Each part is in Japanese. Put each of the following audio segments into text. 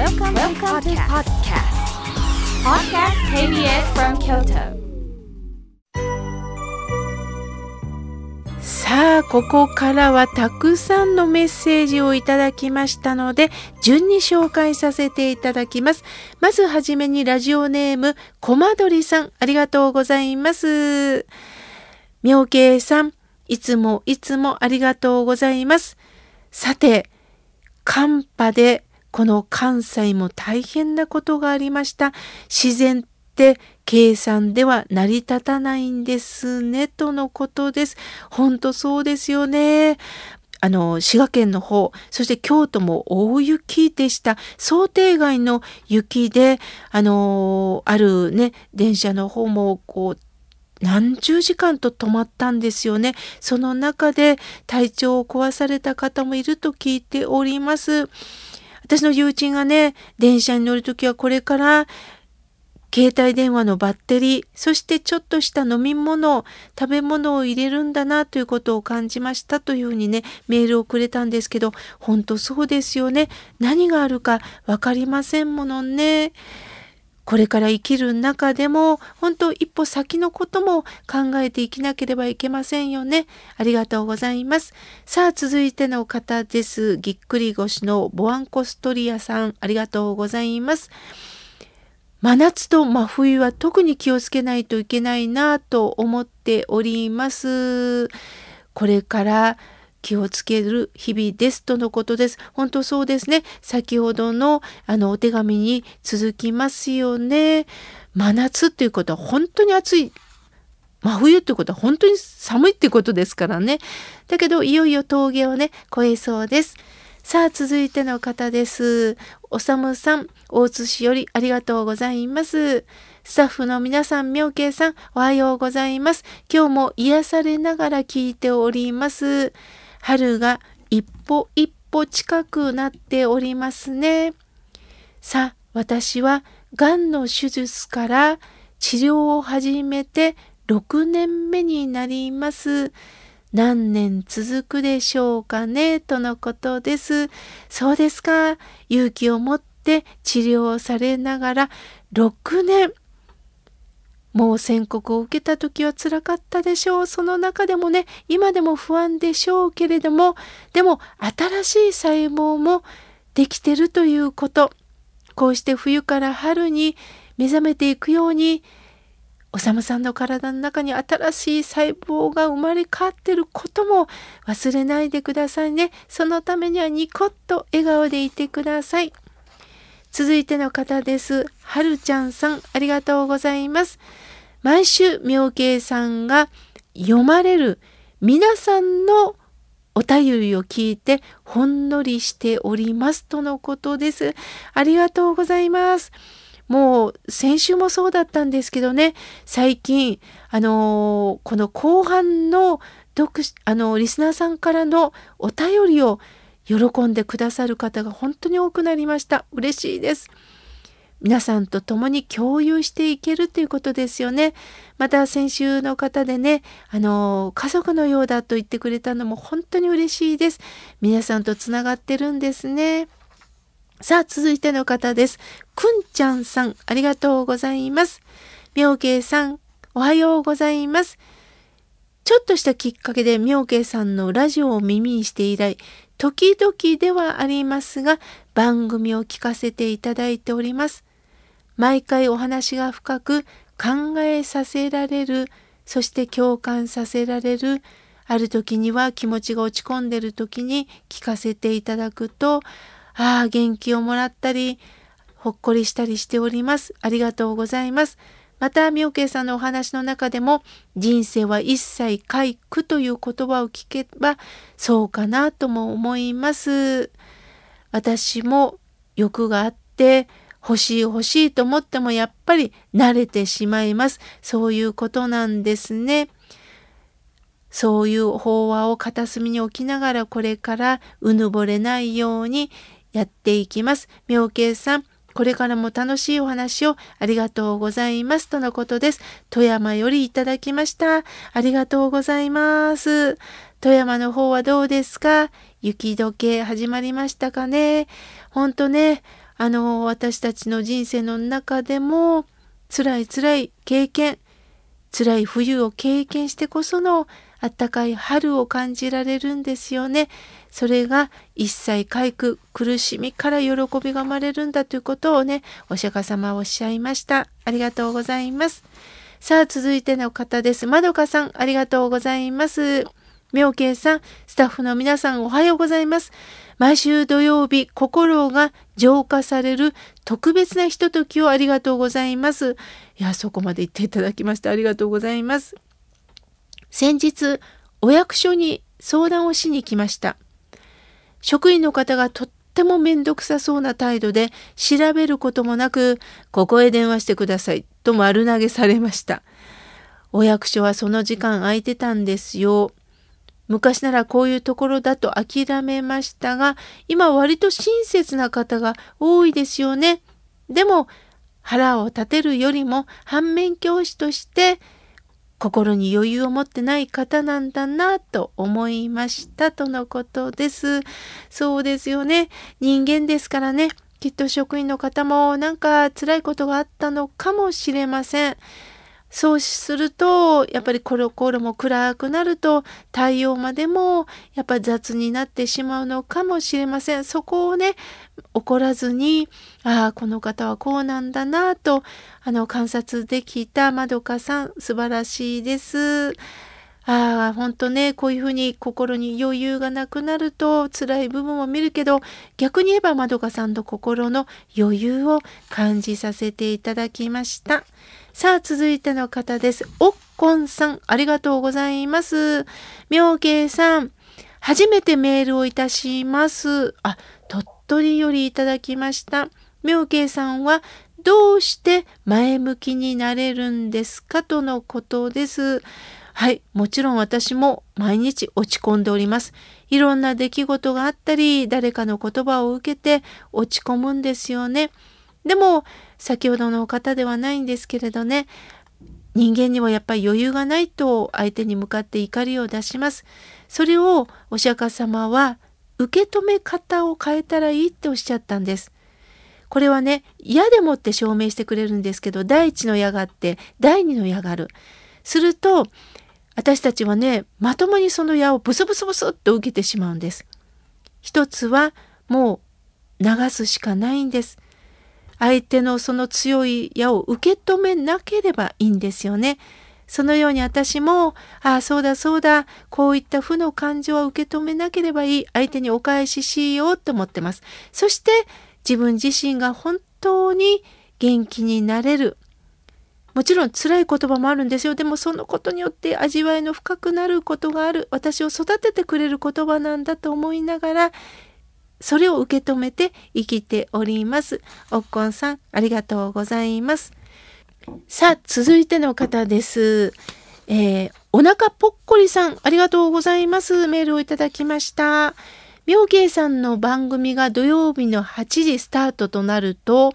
Welcome, Welcome to podcast. Podcast KBS from Kyoto. さあ、ここからはたくさんのメッセージをいただきましたので、順に紹介させていただきます。まずはじめにラジオネーム、コマドリさん、ありがとうございます。妙慶さん、いつもいつもありがとうございます。さて、寒波でこの関西も大変なことがありました。自然って計算では成り立たないんですね、とのことです。本当そうですよね。あの、滋賀県の方、そして京都も大雪でした。想定外の雪で、あの、あるね、電車の方も、こう、何十時間と止まったんですよね。その中で体調を壊された方もいると聞いております。私の友人がね、電車に乗るときはこれから携帯電話のバッテリー、そしてちょっとした飲み物、食べ物を入れるんだなということを感じましたというふうにね、メールをくれたんですけど、本当そうですよね。何があるかわかりませんものね。これから生きる中でも本当一歩先のことも考えていきなければいけませんよね。ありがとうございます。さあ続いての方です。ぎっくり腰のボアンコストリアさんありがとうございます。真夏と真冬は特に気をつけないといけないなと思っております。これから気をつける日々ですとのことです。本当そうですね。先ほどのあのお手紙に続きますよね。真夏っていうことは本当に暑い。真冬っていうことは本当に寒いっていうことですからね。だけどいよいよ峠をね越えそうです。さあ続いての方です。おさむさん、大津市よりありがとうございます。スタッフの皆さん、妙慶さん、おはようございます。今日も癒されながら聞いております。春が一歩一歩近くなっておりますね。さあ、私はがんの手術から治療を始めて6年目になります。何年続くでしょうかねとのことです。そうですか。勇気を持って治療されながら6年もう宣告を受けた時は辛かったでしょう。その中でもね、今でも不安でしょうけれども、でも新しい細胞もできてるということ。こうして冬から春に目覚めていくように、おさむさんの体の中に新しい細胞が生まれ変わってることも忘れないでくださいね。そのためにはニコッと笑顔でいてください。続いての方です。はるちゃんさん、ありがとうございます。毎週、妙慶さんが読まれる皆さんのお便りを聞いてほんのりしておりますとのことです。ありがとうございます。もう先週もそうだったんですけどね、最近、あのー、この後半の読あのリスナーさんからのお便りを喜んでくださる方が本当に多くなりました。嬉しいです。皆さんと共に共有していけるということですよね。また先週の方でね、あの、家族のようだと言ってくれたのも本当に嬉しいです。皆さんとつながってるんですね。さあ、続いての方です。くんちゃんさん、ありがとうございます。妙慶さん、おはようございます。ちょっとしたきっかけで妙慶さんのラジオを耳にして以来、時々ではありますが番組を聞かせていただいております。毎回お話が深く考えさせられる、そして共感させられる、ある時には気持ちが落ち込んでる時に聞かせていただくと、ああ、元気をもらったり、ほっこりしたりしております。ありがとうございます。また、妙慶さんのお話の中でも、人生は一切回復という言葉を聞けば、そうかなとも思います。私も欲があって、欲しい欲しいと思ってもやっぱり慣れてしまいます。そういうことなんですね。そういう法話を片隅に置きながらこれからうぬぼれないようにやっていきます。妙慶さん、これからも楽しいお話をありがとうございますとのことです。富山よりいただきました。ありがとうございます。富山の方はどうですか？雪解け始まりましたかね？ほんとね、あの私たちの人生の中でも辛い辛い経験辛い冬を経験してこそのあったかい春を感じられるんですよね。それが一切回復苦しみから喜びが生まれるんだということをねお釈迦様おっしゃいました。ありがとうございます。さあ続いての方です。まどかさんありがとうございます。妙慶さん、スタッフの皆さんおはようございます。毎週土曜日、心が浄化される特別なひとときをありがとうございます。いや、そこまで言っていただきましてありがとうございます。先日、お役所に相談をしに来ました。職員の方がとってもめんどくさそうな態度で調べることもなく、ここへ電話してくださいと丸投げされました。お役所はその時間空いてたんですよ。昔ならこういうところだと諦めましたが、今割と親切な方が多いですよね。でも、腹を立てるよりも反面教師として心に余裕を持ってない方なんだなと思いましたとのことです。そうですよね。人間ですからね。きっと職員の方もなんか辛いことがあったのかもしれません。そうすると、やっぱりコロコロも暗くなると、対応までもやっぱ雑になってしまうのかもしれません。そこをね、怒らずに、ああ、この方はこうなんだなと、あの、観察できたまどかさん、素晴らしいです。ああ、本当ね、こういうふうに心に余裕がなくなると辛い部分を見るけど、逆に言えばまどかさんの心の余裕を感じさせていただきました。さあ、続いての方です。おっこんさん、ありがとうございます。妙慶さん、初めてメールをいたします。あ、鳥取よりいただきました。妙慶さんは、どうして前向きになれるんですかとのことです。はい、もちろん私も毎日落ち込んでおります。いろんな出来事があったり、誰かの言葉を受けて落ち込むんですよね。でも、先ほどの方ではないんですけれどね人間にはやっぱり余裕がないと相手に向かって怒りを出します。それをお釈迦様は受け止め方を変えたらいいっておっしゃったんです。これはね矢でもって証明してくれるんですけど第一の矢があって第二の矢がある。すると私たちはねまともにその矢をブスブスブスっと受けてしまうんです。一つはもう流すしかないんです。相手のその強い矢を受け止めなければいいんですよね。そのように私も、ああ、そうだそうだ、こういった負の感情は受け止めなければいい、相手にお返ししようと思ってます。そして自分自身が本当に元気になれる。もちろん辛い言葉もあるんですよ。でもそのことによって味わいの深くなることがある。私を育ててくれる言葉なんだと思いながらそれを受け止めて生きております。おっこんさん、ありがとうございます。さあ、続いての方です。えー、お腹ぽっこりさん、ありがとうございます。メールをいただきました。妙慶さんの番組が土曜日の8時スタートとなると、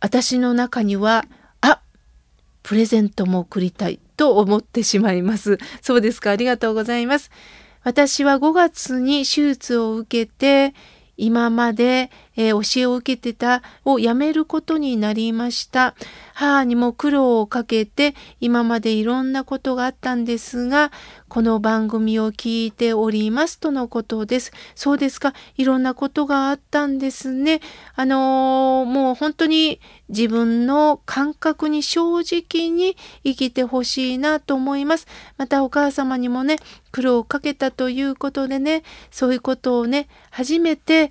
私の中には、あ、プレゼントも送りたいと思ってしまいます。そうですか。ありがとうございます。私は5月に手術を受けて今まで、えー、教えを受けてたをやめることになりました。母にも苦労をかけて今までいろんなことがあったんですが、この番組を聞いておりますとのことです。そうですか。いろんなことがあったんですね。あのー、もう本当に自分の感覚に正直に生きてほしいなと思います。またお母様にもね、苦労をかけたということでね、そういうことをね、初めて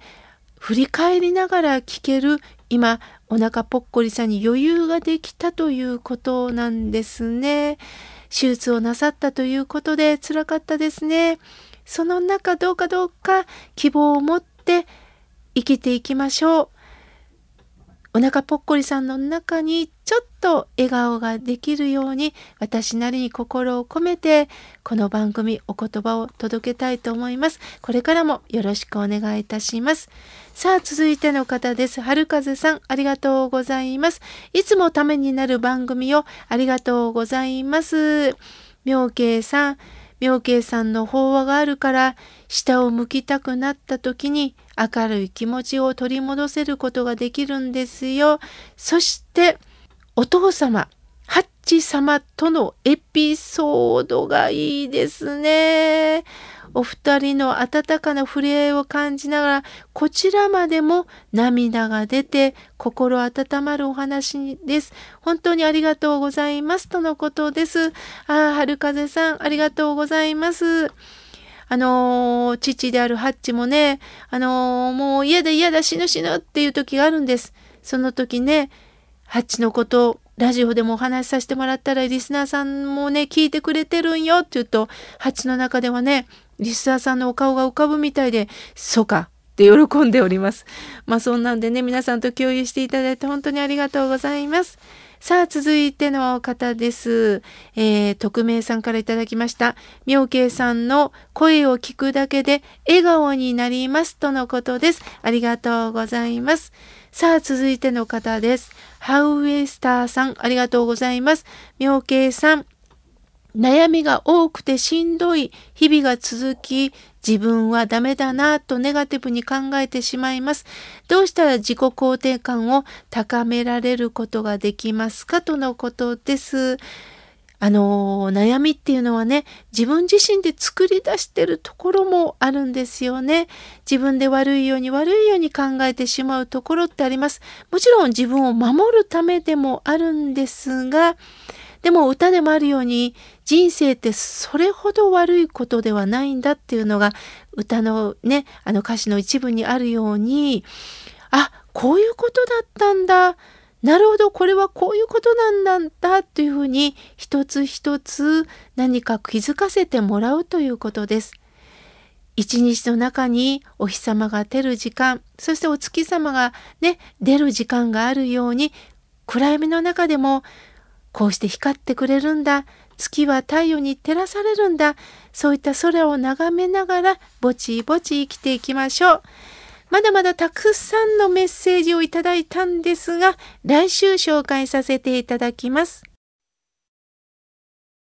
振り返りながら聞ける今お腹ぽっこりさんに余裕ができたということなんですね。手術をなさったということで辛かったですね。その中どうかどうか希望を持って生きていきましょう。お腹ぽっこりさんの中にちょっと笑顔ができるように私なりに心を込めてこの番組お言葉を届けたいと思います。これからもよろしくお願いいたします。さあ続いての方です。春風さんありがとうございます。いつもためになる番組をありがとうございます。妙慶さん妙慶さんの法話があるから下を向きたくなった時に明るい気持ちを取り戻せることができるんですよ。そしてお父様ハッチ様とのエピソードがいいですね。お二人の温かな触れ合いを感じながらこちらまでも涙が出て心温まるお話です。本当にありがとうございますとのことです。ああ、春風さんありがとうございます。あのー、父であるハッチもね、あのー、もう嫌だ嫌だ死ぬ死ぬっていう時があるんです。その時ね、ハッチのことラジオでもお話しさせてもらったらリスナーさんもね聞いてくれてるんよって言うとハチの中ではねリスナーさんのお顔が浮かぶみたいでそうかって喜んでおります。まあそんなんでね皆さんと共有していただいて本当にありがとうございます。さあ続いての方です。えー、匿名さんからいただきました。妙慶さんの声を聞くだけで笑顔になりますとのことです。ありがとうございます。さあ続いての方です。ハウエスターさんありがとうございます。妙慶さん悩みが多くてしんどい日々が続き、自分はダメだなとネガティブに考えてしまいます。どうしたら自己肯定感を高められることができますかとのことです。あの悩みっていうのはね自分自身で作り出してるところもあるんですよね自分で悪いように悪いように考えてしまうところってありますもちろん自分を守るためでもあるんですがでも歌でもあるように人生ってそれほど悪いことではないんだっていうのが歌のねあの歌詞の一部にあるようにあこういうことだったんだなるほどこれはこういうことなんだというふうに一つ一つ何か気づかせてもらうということです。一日の中にお日様が出る時間そしてお月様がね出る時間があるように暗闇の中でもこうして光ってくれるんだ。月は太陽に照らされるんだ。そういった空を眺めながらぼちぼち生きていきましょう。まだまだたくさんのメッセージをいただいたんですが、来週紹介させていただきます。